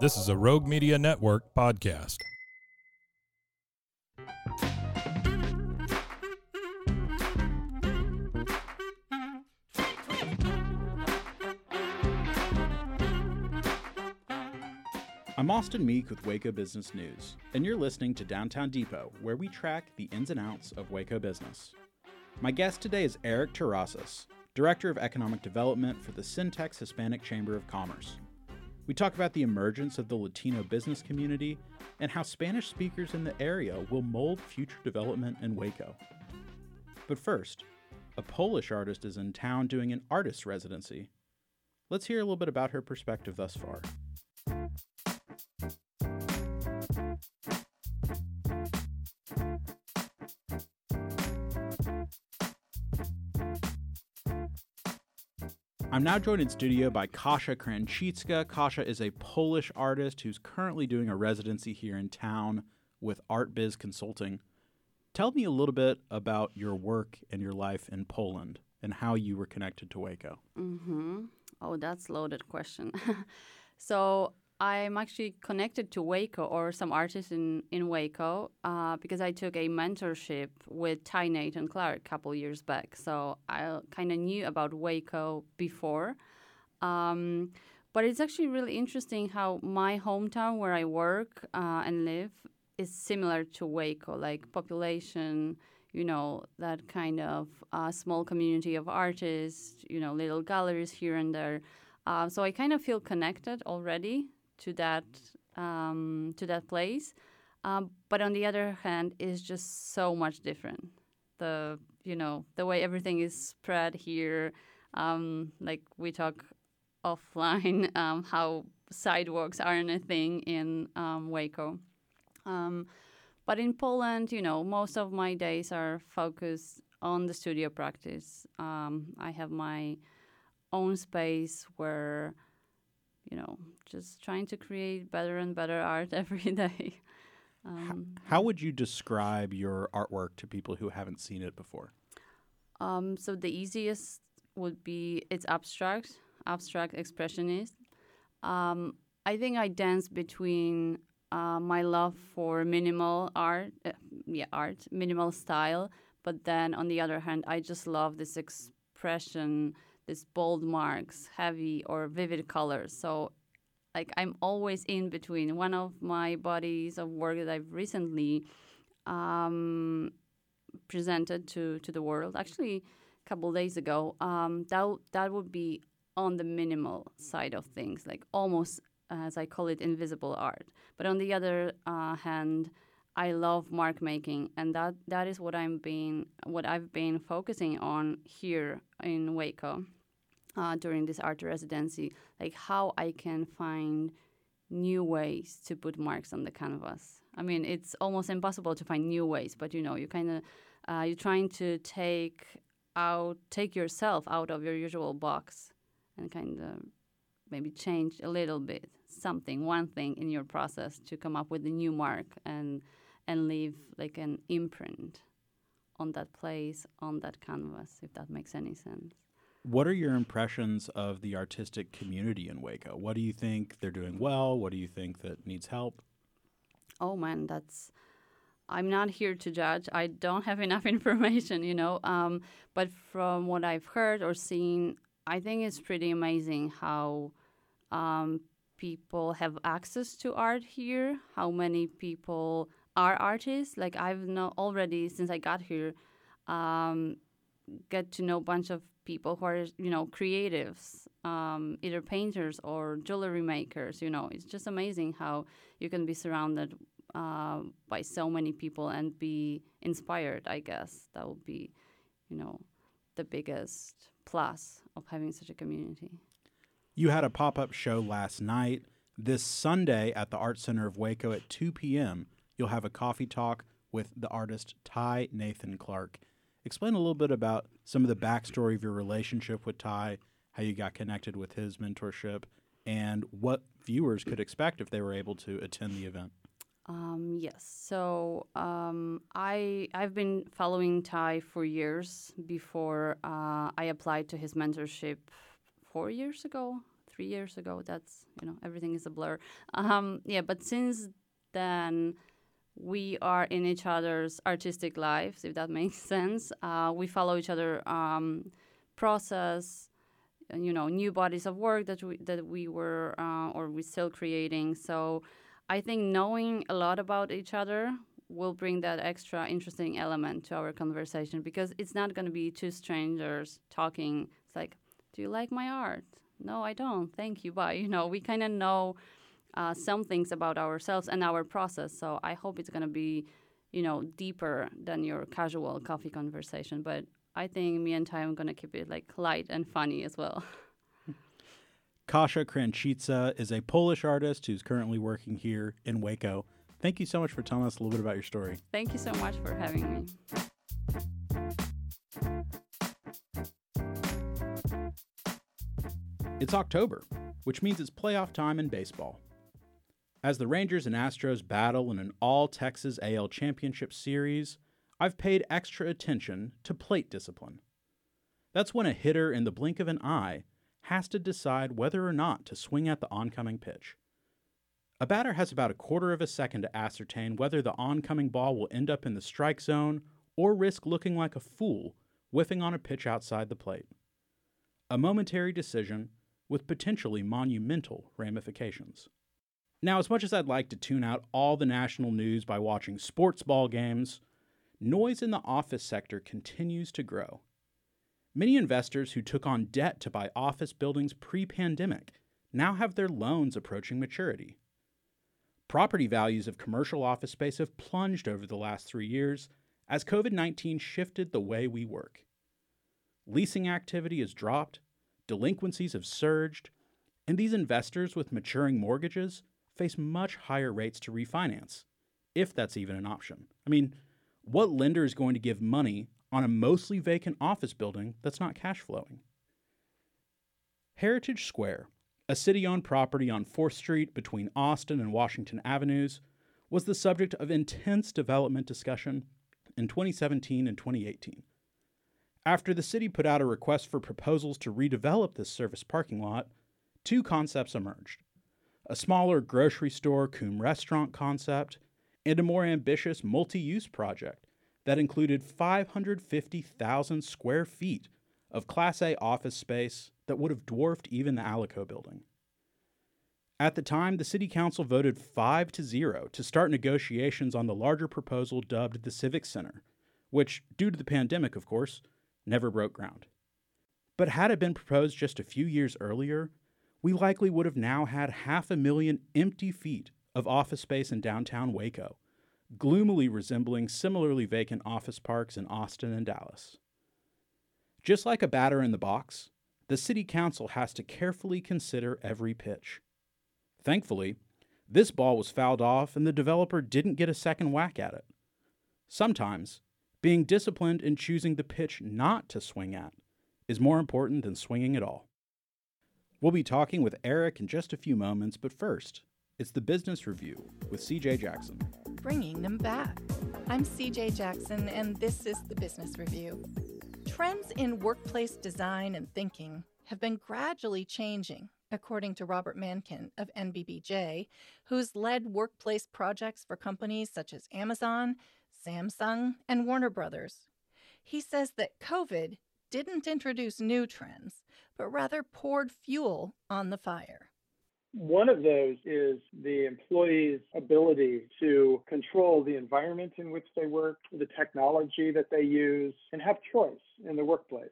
This is a Rogue Media Network podcast. I'm Austin Meek with Waco Business News, and you're listening to Downtown Depot, where we track the ins and outs of Waco business. My guest today is Eric Terrazas, Director of Economic Development for the Cen-Tex Hispanic Chamber of Commerce. We talk about the emergence of the Latino business community and how Spanish speakers in the area will mold future development in Waco. But first, a Polish artist is in town doing an artist residency. Let's hear a little bit about her perspective thus far. I'm now joined in studio by Kasia Krecicka. Kasia is a Polish artist who's currently doing a residency here in town with Art Biz Consulting. Tell me a little bit about your work and your life in Poland and how you were connected to Waco. Mm-hmm. Oh, that's loaded question. so I'm actually connected to Waco or some artists in, in Waco uh, because I took a mentorship with Ty Nathan Clark a couple years back. So I kind of knew about Waco before. Um, but it's actually really interesting how my hometown where I work uh, and live is similar to Waco, like population, you know, that kind of uh, small community of artists, you know, little galleries here and there. Uh, so I kind of feel connected already to that um, to that place. Um, but on the other hand, it's just so much different. The you know the way everything is spread here, um, like we talk offline, um, how sidewalks aren't a thing in um, Waco. Um, but in Poland, you know, most of my days are focused on the studio practice. I have my own space where you know, just trying to create better and better art every day. Um, how, how, would you describe your artwork to people who haven't seen it before? Um, so the easiest would be it's abstract, abstract expressionist. Um, I think I dance between uh, my love for minimal art, uh, yeah, art, minimal style, but then on the other hand, I just love this expression these bold marks, heavy or vivid colors. So like I'm always in between. One of my bodies of work that I've recently um, presented to to the world, actually a couple days ago, um, that that would be on the minimal side of things, like almost as I call it, invisible art. But on the other uh, hand, I love mark making, and that that is what I'm being what I've been focusing on here in Waco uh, during this art residency, like how I can find new ways to put marks on the canvas. I mean, it's almost impossible to find new ways, but you know, you kind of uh, you're trying to take out, take yourself out of your usual box, and kind of maybe change a little bit something, one thing in your process to come up with a new mark and and leave like an imprint on that place on that canvas, if that makes any sense. What are your impressions of the artistic community in Waco? What do you think they're doing well? What do you think that needs help? Oh man, that's I'm not here to judge. I don't have enough information, you know. Um, but from what I've heard or seen, I think it's pretty amazing how um, people have access to art here, how many people are artists. Like I've know already since I got here, um, get to know a bunch of people who are you know creatives, um, either painters or jewelry makers. You know, it's just amazing how you can be surrounded uh, by so many people and be inspired. I guess that would be, you know, the biggest plus of having such a community. You had a pop up show last night. This Sunday at the Art Center of Waco at 2 p.m., you'll have a coffee talk with the artist Ty Nathan Clark. Explain a little bit about some of the backstory of your relationship with Ty, how you got connected with his mentorship, and what viewers could expect if they were able to attend the event. Um, yes. So um, I I've been following Ty for years before uh, I applied to his mentorship four years ago, three years ago. That's you know everything is a blur. Um, yeah, but since then we are in each other's artistic lives, if that makes sense. Uh, we follow each other um, process, you know, new bodies of work that we that we were uh, or we still creating. So I think knowing a lot about each other will bring that extra interesting element to our conversation because it's not going to be two strangers talking. It's like, do you like my art? No, I don't. Thank you. Bye. You know, we kind of know uh, some things about ourselves and our process. So I hope it's going to be, you know, deeper than your casual coffee conversation. But I think me and Ty are going to keep it like light and funny as well. Kasia Krecicka is a Polish artist who's currently working here in Waco. Thank you so much for telling us a little bit about your story. Thank you so much for having me. It's October, which means it's playoff time in baseball. As the Rangers and Astros battle in an all Texas AL Championship Series, I've paid extra attention to plate discipline. That's when a hitter, in the blink of an eye, has to decide whether or not to swing at the oncoming pitch. A batter has about a quarter of a second to ascertain whether the oncoming ball will end up in the strike zone or risk looking like a fool whiffing on a pitch outside the plate. A momentary decision with potentially monumental ramifications. Now, as much as I'd like to tune out all the national news by watching sports ball games, noise in the office sector continues to grow. Many investors who took on debt to buy office buildings pre pandemic now have their loans approaching maturity. Property values of commercial office space have plunged over the last three years as COVID 19 shifted the way we work. Leasing activity has dropped, delinquencies have surged, and these investors with maturing mortgages face much higher rates to refinance, if that's even an option. I mean, what lender is going to give money on a mostly vacant office building that's not cash flowing. Heritage Square, a city owned property on 4th Street between Austin and Washington Avenues, was the subject of intense development discussion in 2017 and 2018. After the city put out a request for proposals to redevelop this service parking lot, two concepts emerged a smaller grocery store cum restaurant concept, and a more ambitious multi use project that included 550,000 square feet of Class A office space that would have dwarfed even the Alico building. At the time, the City Council voted 5 to 0 to start negotiations on the larger proposal dubbed the Civic Center, which, due to the pandemic, of course, never broke ground. But had it been proposed just a few years earlier, we likely would have now had half a million empty feet of office space in downtown Waco, gloomily resembling similarly vacant office parks in Austin and Dallas. Just like a batter in the box, the City Council has to carefully consider every pitch. Thankfully, this ball was fouled off and the developer didn't get a second whack at it. Sometimes, being disciplined in choosing the pitch not to swing at is more important than swinging at all. We'll be talking with Eric in just a few moments, but first, it's the Business Review with CJ Jackson. Bringing them back. I'm CJ Jackson, and this is the Business Review. Trends in workplace design and thinking have been gradually changing, according to Robert Mankin of NBBJ, who's led workplace projects for companies such as Amazon, Samsung, and Warner Brothers. He says that COVID didn't introduce new trends, but rather poured fuel on the fire. One of those is the employee's ability to control the environment in which they work, the technology that they use, and have choice in the workplace.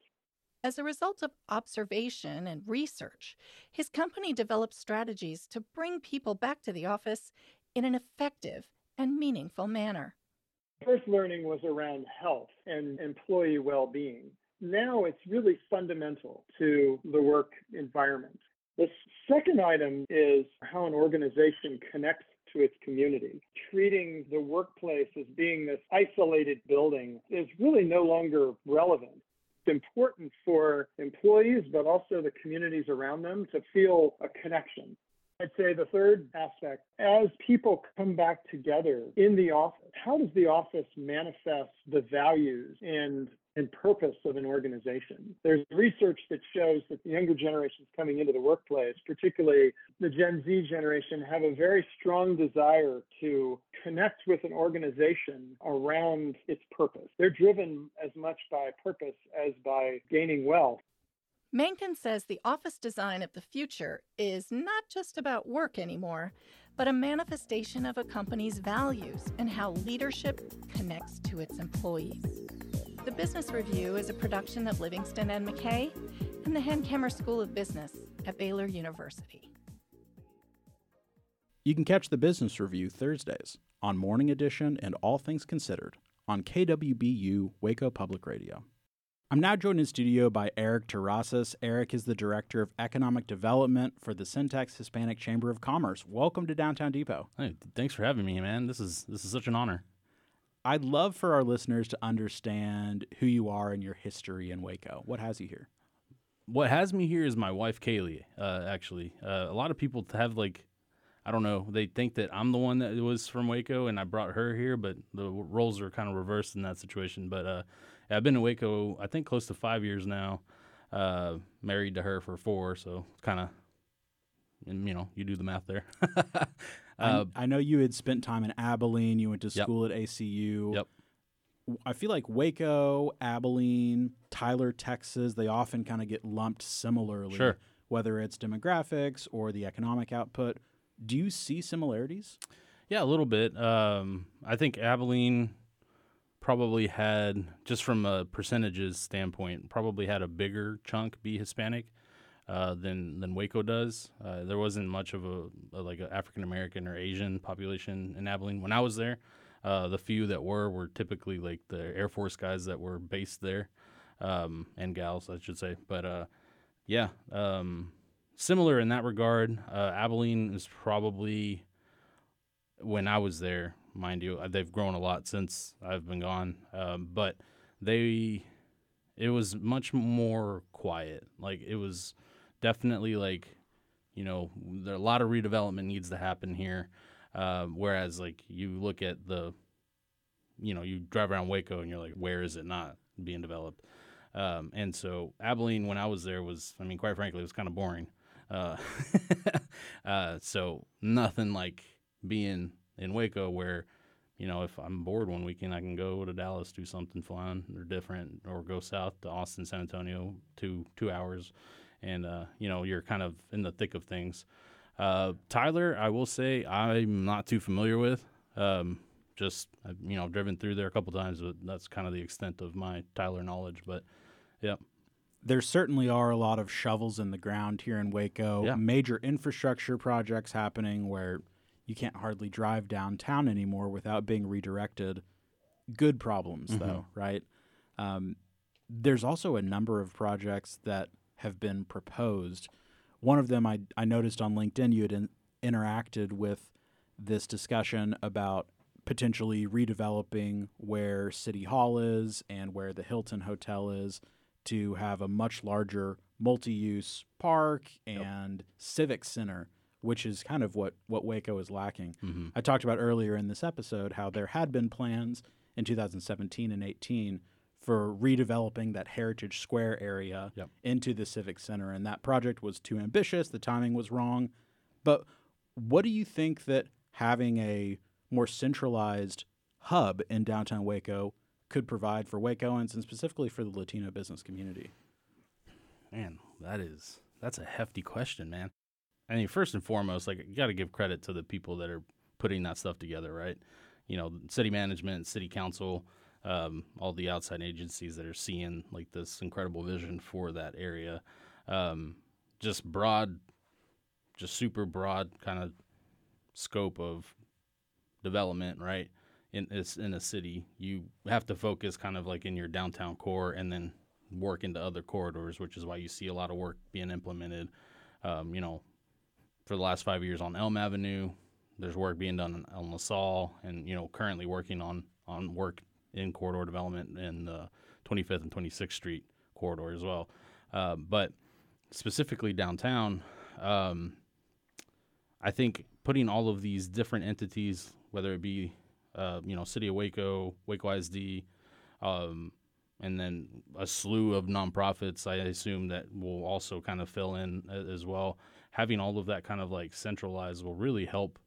As a result of observation and research, his company developed strategies to bring people back to the office in an effective and meaningful manner. First learning was around health and employee well being. Now it's really fundamental to the work environment. The second item is how an organization connects to its community. Treating the workplace as being this isolated building is really no longer relevant. It's important for employees, but also the communities around them to feel a connection. I'd say the third aspect, as people come back together in the office, how does the office manifest the values and, and purpose of an organization? There's research that shows that the younger generations coming into the workplace, particularly the Gen Z generation, have a very strong desire to connect with an organization around its purpose. They're driven as much by purpose as by gaining wealth. Mankin says the office design of the future is not just about work anymore, but a manifestation of a company's values and how leadership connects to its employees. The Business Review is a production of Livingston and McKay and the Hankamer School of Business at Baylor University. You can catch the Business Review Thursdays on Morning Edition and All Things Considered on KWBU Waco Public Radio. I'm now joined in studio by Eric Terrazas. Eric is the Director of Economic Development for the Cen-Tex Hispanic Chamber of Commerce. Welcome to Downtown Depot. Hey, thanks for having me, man. This is this is such an honor. I'd love for our listeners to understand who you are and your history in Waco. What has you here? What has me here is my wife, Kaylee. Uh, actually, uh, a lot of people have like, I don't know, they think that I'm the one that was from Waco and I brought her here, but the roles are kind of reversed in that situation. But uh, I've been in Waco, I think, close to five years now. Uh, married to her for four, so it's kind of, and you know, you do the math there. uh, I, I, know you had spent time in Abilene. You went to school yep. at ACU. Yep. I feel like Waco, Abilene, Tyler, Texas, they often kind of get lumped similarly. Sure. Whether it's demographics or the economic output. Do you see similarities? Yeah, a little bit. Um, I think Abilene probably had just from a percentages standpoint probably had a bigger chunk be Hispanic uh, than than Waco does. Uh, there wasn't much of a, a like an African American or Asian population in Abilene when I was there. Uh, the few that were were typically like the Air Force guys that were based there um, and gals, I should say. But uh, yeah, um, similar in that regard. Uh, Abilene is probably when I was there mind you. They've grown a lot since I've been gone, um, but they it was much more quiet. Like it was definitely like you know there a lot of redevelopment needs to happen here. Uh, whereas like you look at the you know you drive around Waco and you're like where is it not being developed? Um, and so Abilene when I was there was I mean quite frankly it was kind of boring. Uh, uh, so nothing like being in Waco where, you know, if I'm bored one weekend, I can go to Dallas, do something fun or different, or go south to Austin, San Antonio, two two hours, and uh, you know, you're kind of in the thick of things. Uh, Tyler, I will say I'm not too familiar with. Um, just you know, driven through there a couple times, but that's kind of the extent of my Tyler knowledge. But yeah. There certainly are a lot of shovels in the ground here in Waco. Yeah. Major infrastructure projects happening where you can't hardly drive downtown anymore without being redirected. Good problems, mm-hmm. though, right? Um, there's also a number of projects that have been proposed. One of them I, I noticed on LinkedIn, you had in, interacted with this discussion about potentially redeveloping where City Hall is and where the Hilton Hotel is to have a much larger multi use park and yep. civic center which is kind of what, what Waco is lacking. Mm-hmm. I talked about earlier in this episode how there had been plans in 2017 and 18 for redeveloping that Heritage Square area yep. into the Civic Center, and that project was too ambitious. The timing was wrong. But what do you think that having a more centralized hub in downtown Waco could provide for Wacoans and specifically for the Latino business community? Man, that is that's a hefty question, man. I mean, first and foremost, like you got to give credit to the people that are putting that stuff together, right? You know, city management, city council, um, all the outside agencies that are seeing like this incredible vision for that area. Um, just broad, just super broad kind of scope of development, right? In it's in a city, you have to focus kind of like in your downtown core and then work into other corridors, which is why you see a lot of work being implemented. Um, you know, for the last five years on Elm Avenue, there's work being done on LaSalle, and you know, currently working on on work in corridor development in the 25th and 26th Street corridor as well. Uh, but specifically downtown, um, I think putting all of these different entities, whether it be uh, you know City of Waco, Waco ISD, um, and then a slew of nonprofits, I assume that will also kind of fill in as well. Having all of that kind of like centralized will really help.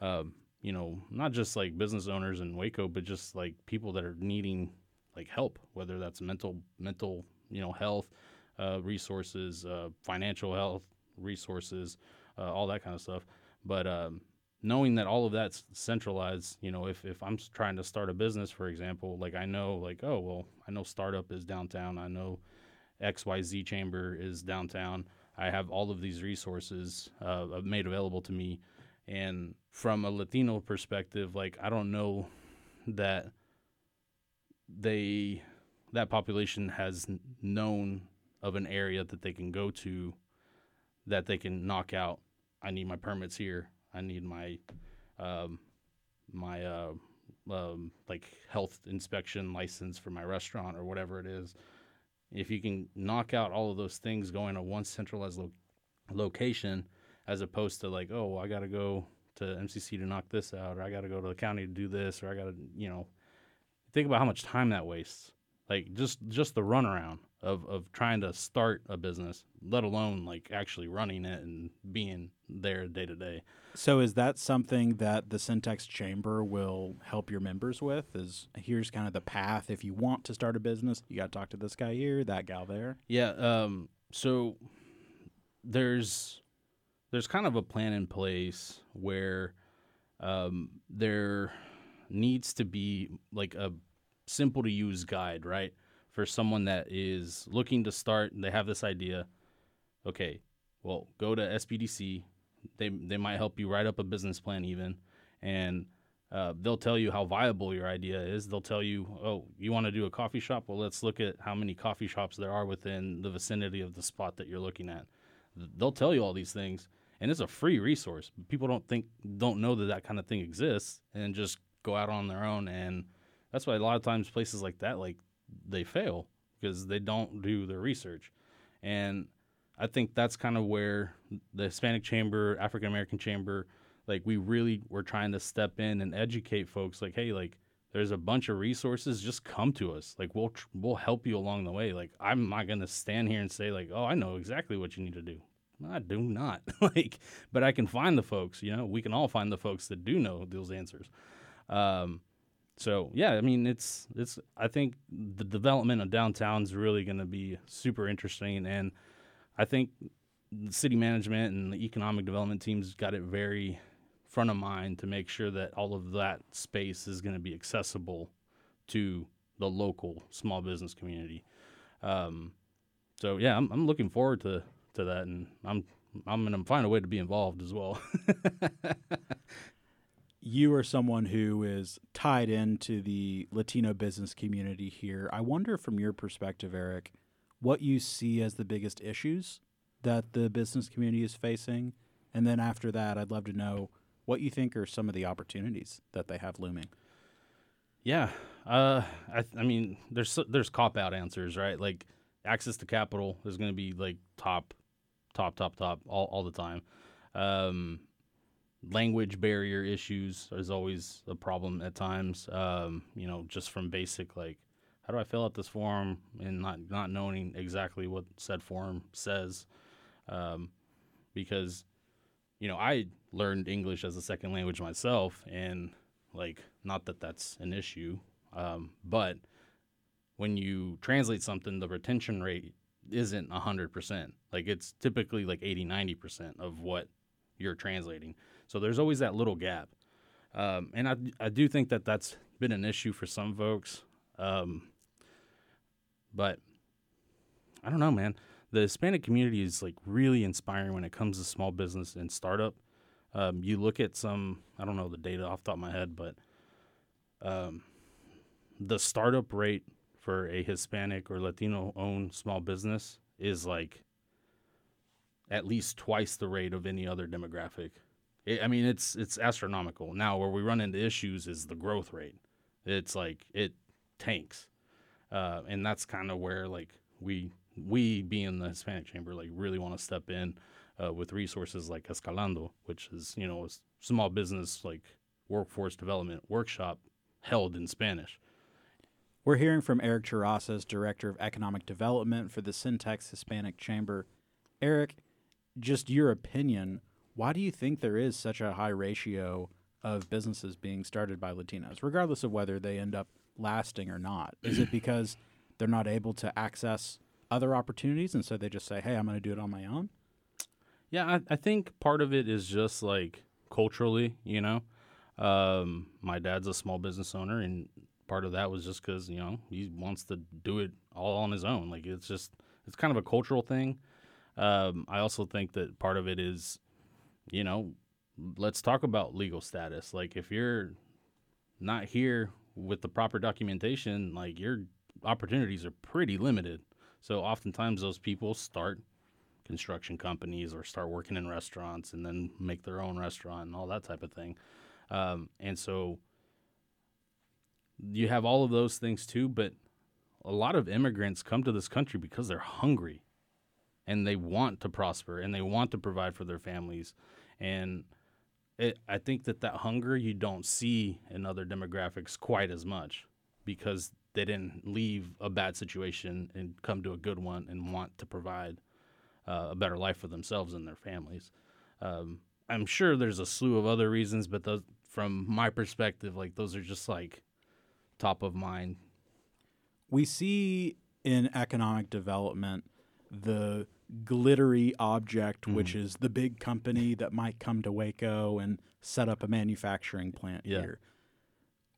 Um, you know, not just like business owners in Waco, but just like people that are needing like help, whether that's mental mental you know health uh, resources, uh, financial health resources, uh, all that kind of stuff. But um, knowing that all of that's centralized, you know, if, if I'm trying to start a business, for example, like I know, like, oh, well, I know startup is downtown. I know XYZ chamber is downtown. I have all of these resources uh, made available to me. And from a Latino perspective, like, I don't know that they, that population has known of an area that they can go to that they can knock out. I need my permits here. I need my um, my uh, um, like health inspection license for my restaurant or whatever it is. If you can knock out all of those things going to one centralized lo- location, as opposed to like, oh, I got to go to MCC to knock this out, or I got to go to the county to do this, or I got to, you know, think about how much time that wastes. Like just just the runaround of of trying to start a business, let alone like actually running it and being there day to day. So is that something that the Cen-Tex Chamber will help your members with? Is here's kind of the path if you want to start a business, you got to talk to this guy here, that gal there. Yeah. Um. So there's there's kind of a plan in place where um, there needs to be like a simple to use guide, right? For someone that is looking to start and they have this idea okay well go to SBDC they, they might help you write up a business plan even and uh, they'll tell you how viable your idea is. They'll tell you oh you want to do a coffee shop? Well let's look at how many coffee shops there are within the vicinity of the spot that you're looking at. They'll tell you all these things and it's a free resource. People don't think don't know that that kind of thing exists and just go out on their own and that's why a lot of times places like that like they fail because they don't do their research. And I think that's kind of where the Hispanic Chamber, African American Chamber, like we really were trying to step in and educate folks like, hey, like there's a bunch of resources, just come to us. Like we'll we'll help you along the way. Like I'm not going to stand here and say like, "Oh, I know exactly what you need to do." I do not. like but I can find the folks, you know. We can all find the folks that do know those answers. Um, so yeah, I mean it's it's I think the development of downtown is really going to be super interesting, and I think the city management and the economic development teams got it very front of mind to make sure that all of that space is going to be accessible to the local small business community. Um, so yeah, I'm, I'm looking forward to to that, and I'm I'm to find a way to be involved as well. you are someone who is tied into the Latino business community here. I wonder, from your perspective, Eric, what you see as the biggest issues that the business community is facing. And then after that, I'd love to know what you think are some of the opportunities that they have looming. Yeah, uh, I, I mean, there's there's cop out answers, right? Like access to capital is going to be like top, top, top, top all all the time. Um, language barrier issues is always a problem at times. Um, you know, just from basic like, how do I fill out this form and not not knowing exactly what said form says, um, because you know I learned English as a second language myself, and like not that that's an issue, um, but when you translate something, the retention rate isn't 100%. Like it's typically like 80, 90% of what you're translating. So there's always that little gap. Um, and I, I do think that that's been an issue for some folks. Um, but I don't know, man. The Hispanic community is like really inspiring when it comes to small business and startup. Um, you look at some, I don't know the data off the top of my head, but um, the startup rate for a Hispanic or Latino owned small business is like at least twice the rate of any other demographic. It, I mean, it's it's astronomical. Now, where we run into issues is the growth rate. It's like it tanks, uh, and that's kind of where like we we being the Hispanic Chamber like really want to step in uh, with resources like Escalando, which is you know a small business like workforce development workshop held in Spanish. We're hearing from Eric Terrazas, Director of Economic Development for the Cen-Tex Hispanic Chamber. Eric, just your opinion, why do you think there is such a high ratio of businesses being started by Latinos, regardless of whether they end up lasting or not? Is it because they're not able to access other opportunities and so they just say, hey, I'm going to do it on my own? Yeah, I, I think part of it is just like culturally, you know. Um, my dad's a small business owner, and part of that was just because you know he wants to do it all on his own. Like it's just it's kind of a cultural thing. Um, I also think that part of it is, you know, let's talk about legal status. Like if you're not here with the proper documentation, like your opportunities are pretty limited. So oftentimes those people start construction companies or start working in restaurants and then make their own restaurant and all that type of thing. Um, and so you have all of those things too, but a lot of immigrants come to this country because they're hungry and they want to prosper and they want to provide for their families. And it, I think that that hunger you don't see in other demographics quite as much because they didn't leave a bad situation and come to a good one and want to provide uh, a better life for themselves and their families. Um, I'm sure there's a slew of other reasons, but those, from my perspective, like those are just like top of mind. We see in economic development the glittery object, mm-hmm. which is the big company that might come to Waco and set up a manufacturing plant yeah. here.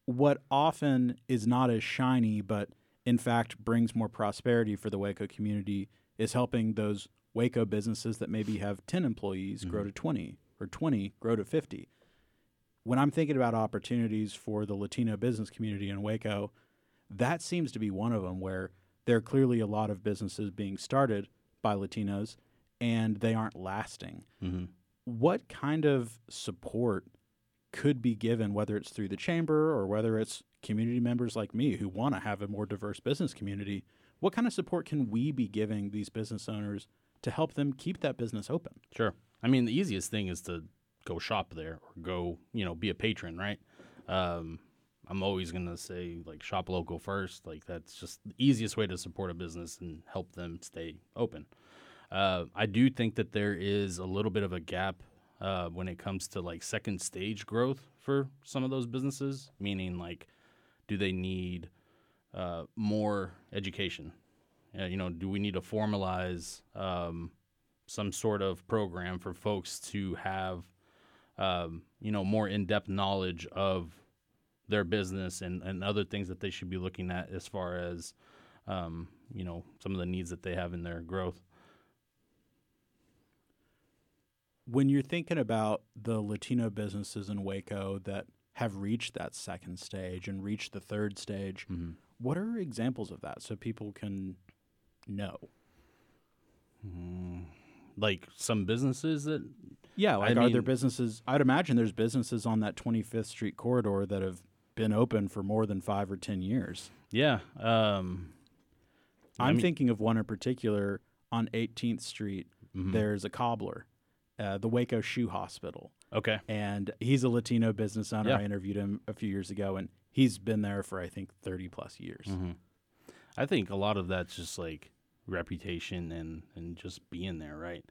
What often is not as shiny, but in fact brings more prosperity for the Waco community, is helping those Waco businesses that maybe have 10 employees mm-hmm. grow to 20 or 20 grow to 50 when I'm thinking about opportunities for the Latino business community in Waco, that seems to be one of them where there are clearly a lot of businesses being started by Latinos and they aren't lasting. Mm-hmm. What kind of support could be given, whether it's through the chamber or whether it's community members like me who want to have a more diverse business community? What kind of support can we be giving these business owners to help them keep that business open? Sure. I mean, the easiest thing is to go shop there or go, you know, be a patron, right? Um, I'm always gonna say like shop local first. Like that's just the easiest way to support a business and help them stay open. Uh, I do think that there is a little bit of a gap uh, when it comes to like second stage growth for some of those businesses. Meaning, like, do they need uh, more education? Uh, you know, do we need to formalize um, some sort of program for folks to have um, you know, more in depth knowledge of their business and, and other things that they should be looking at as far as, um, you know, some of the needs that they have in their growth. When you're thinking about the Latino businesses in Waco that have reached that second stage and reached the third stage, mm-hmm. what are examples of that so people can know? Mm, like some businesses that yeah, like I are mean, there businesses? I'd imagine there's businesses on that 25th Street corridor that have been open for more than five or ten years. Yeah, um, I'm mean, thinking of one in particular on 18th Street. Mm-hmm. There's a cobbler, uh, the Waco Shoe Hospital. Okay, and he's a Latino business owner. Yeah. I interviewed him a few years ago, and he's been there for I think 30 plus years. Mm-hmm. I think a lot of that's just like reputation and and just being there, right?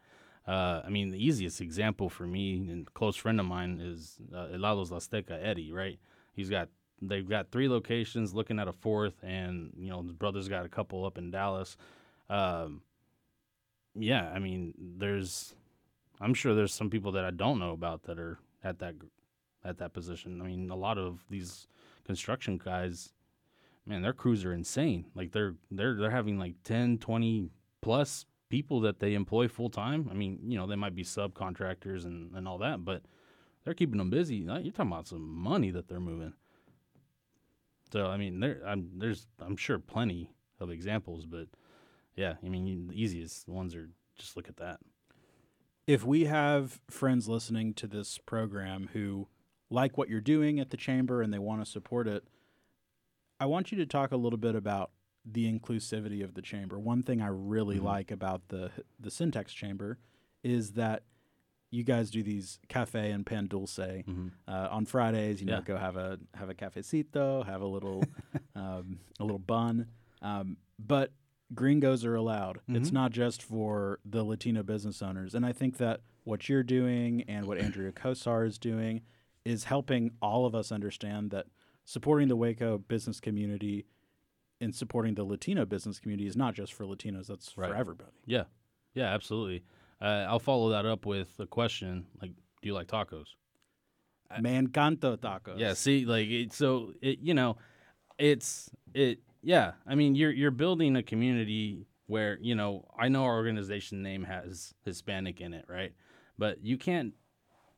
Uh, I mean, the easiest example for me and close friend of mine is uh, Helados La Azteca, Eddie, right? He's got they've got three locations, looking at a fourth, and you know his brother's got a couple up in Dallas. Um, yeah, I mean, there's I'm sure there's some people that I don't know about that are at that at that position. I mean, a lot of these construction guys, man, their crews are insane. Like they're they're they're having like 10, 20 plus people that they employ full time. I mean, you know, they might be subcontractors and, and all that, but they're keeping them busy. You're talking about some money that they're moving. So I mean, there I'm there's I'm sure plenty of examples, but yeah, I mean, you, the easiest ones are just look at that. If we have friends listening to this program who like what you're doing at the chamber and they want to support it, I want you to talk a little bit about the inclusivity of the chamber. One thing I really Mhm. like about the the Cen-Tex Chamber is that you guys do these cafe and pan dulce Mm-hmm. uh, on Fridays. You know, Yeah. go have a have a cafecito, have a little um, a little bun. Um, but gringos are allowed. It's Mhm. not just for the Latino business owners. And I think that what you're doing and what Andrea Kosar is doing is helping all of us understand that supporting the Waco business community and supporting the Latino business community is not just for Latinos. That's Right. for everybody. Yeah, yeah, absolutely. Uh, I'll follow that up with a question like, do you like tacos? Man canto tacos. Yeah, see, like it, so it, you know, it's it. Yeah, I mean, you're you're building a community where you know I know our organization name has Hispanic in it, right? But you can't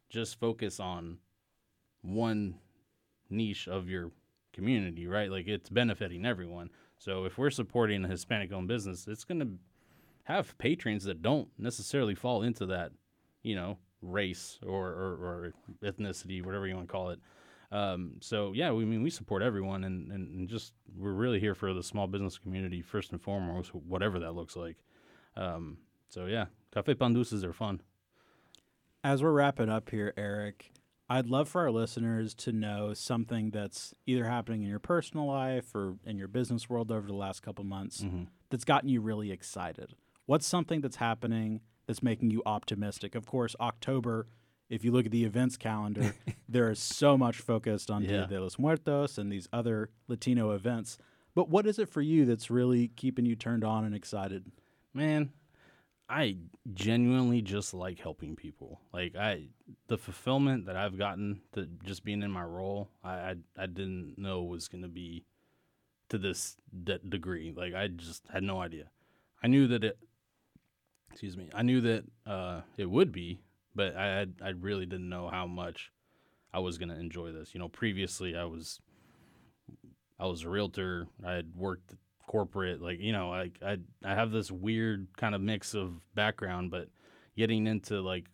just focus on one niche of your community, right? Like it's benefiting everyone. So if we're supporting a Hispanic-owned business, it's going to have patrons that don't necessarily fall into that, you know, race or, or, or ethnicity, whatever you want to call it. Um, so yeah, we I mean we support everyone, and, and, just we're really here for the small business community first and foremost, whatever that looks like. Um, so yeah, cafe pan dulces are fun. As we're wrapping up here, Eric, I'd love for our listeners to know something that's either happening in your personal life or in your business world over the last couple months Mm-hmm. that's gotten you really excited. What's something that's happening that's making you optimistic? Of course, October, if you look at the events calendar, there is so much focused on Dia de los Muertos and these other Latino events. But what is it for you that's really keeping you turned on and excited? Man, I genuinely just like helping people. Like I, the fulfillment that I've gotten to just being in my role, I I, I didn't know was going to be to this de- degree. Like I just had no idea. I knew that it. Excuse me. I knew that uh, it would be, but I had, I really didn't know how much I was going to enjoy this. You know, previously I was I was a realtor. I had worked corporate, like you know, like I I have this weird kind of mix of background, but getting into like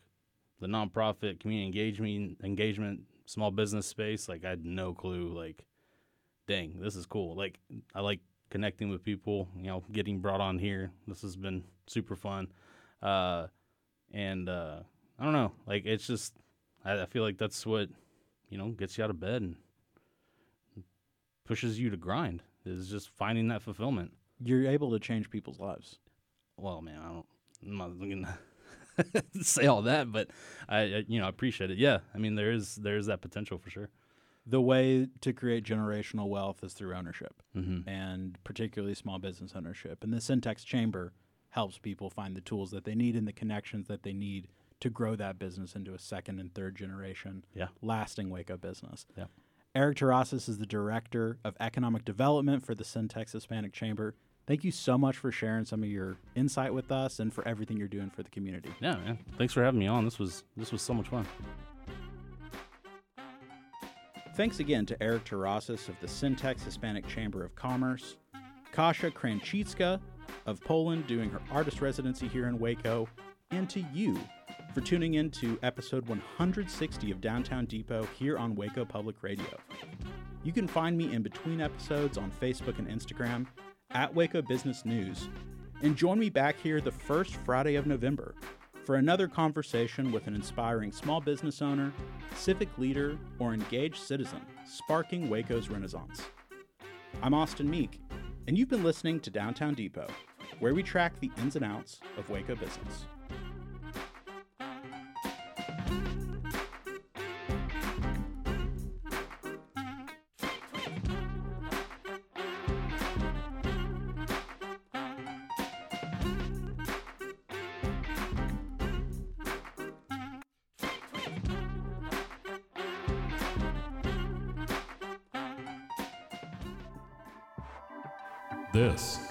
the nonprofit community engagement engagement small business space, like I had no clue. Like, dang, this is cool. Like I like connecting with people. You know, getting brought on here. This has been super fun. Uh, and uh, I don't know. Like it's just I, I feel like that's what you know gets you out of bed and pushes you to grind is just finding that fulfillment. You're able to change people's lives. Well, man, I don't. I'm not gonna say all that, but I, I, you know, I appreciate it. Yeah, I mean, there is there is that potential for sure. The way to create generational wealth is through ownership, Mm-hmm. and particularly small business ownership. And the Cen-Tex Chamber helps people find the tools that they need and the connections that they need to grow that business into a second and third generation, Yeah. lasting Waco business. Yeah. Eric Terrazas is the Director of Economic Development for the Cen-Tex Hispanic Chamber. Thank you so much for sharing some of your insight with us and for everything you're doing for the community. Yeah, man. Thanks for having me on. This was this was so much fun. Thanks again to Eric Terrazas of the Cen-Tex Hispanic Chamber of Commerce, Kasia Krecicka of Poland doing her artist residency here in Waco, and to you for tuning in to episode 160 of Downtown Depot here on Waco Public Radio. You can find me in between episodes on Facebook and Instagram at Waco Business News, and join me back here the first Friday of November for another conversation with an inspiring small business owner, civic leader, or engaged citizen sparking Waco's renaissance. I'm Austin Meek, and you've been listening to Downtown Depot, where we track the ins and outs of Waco business.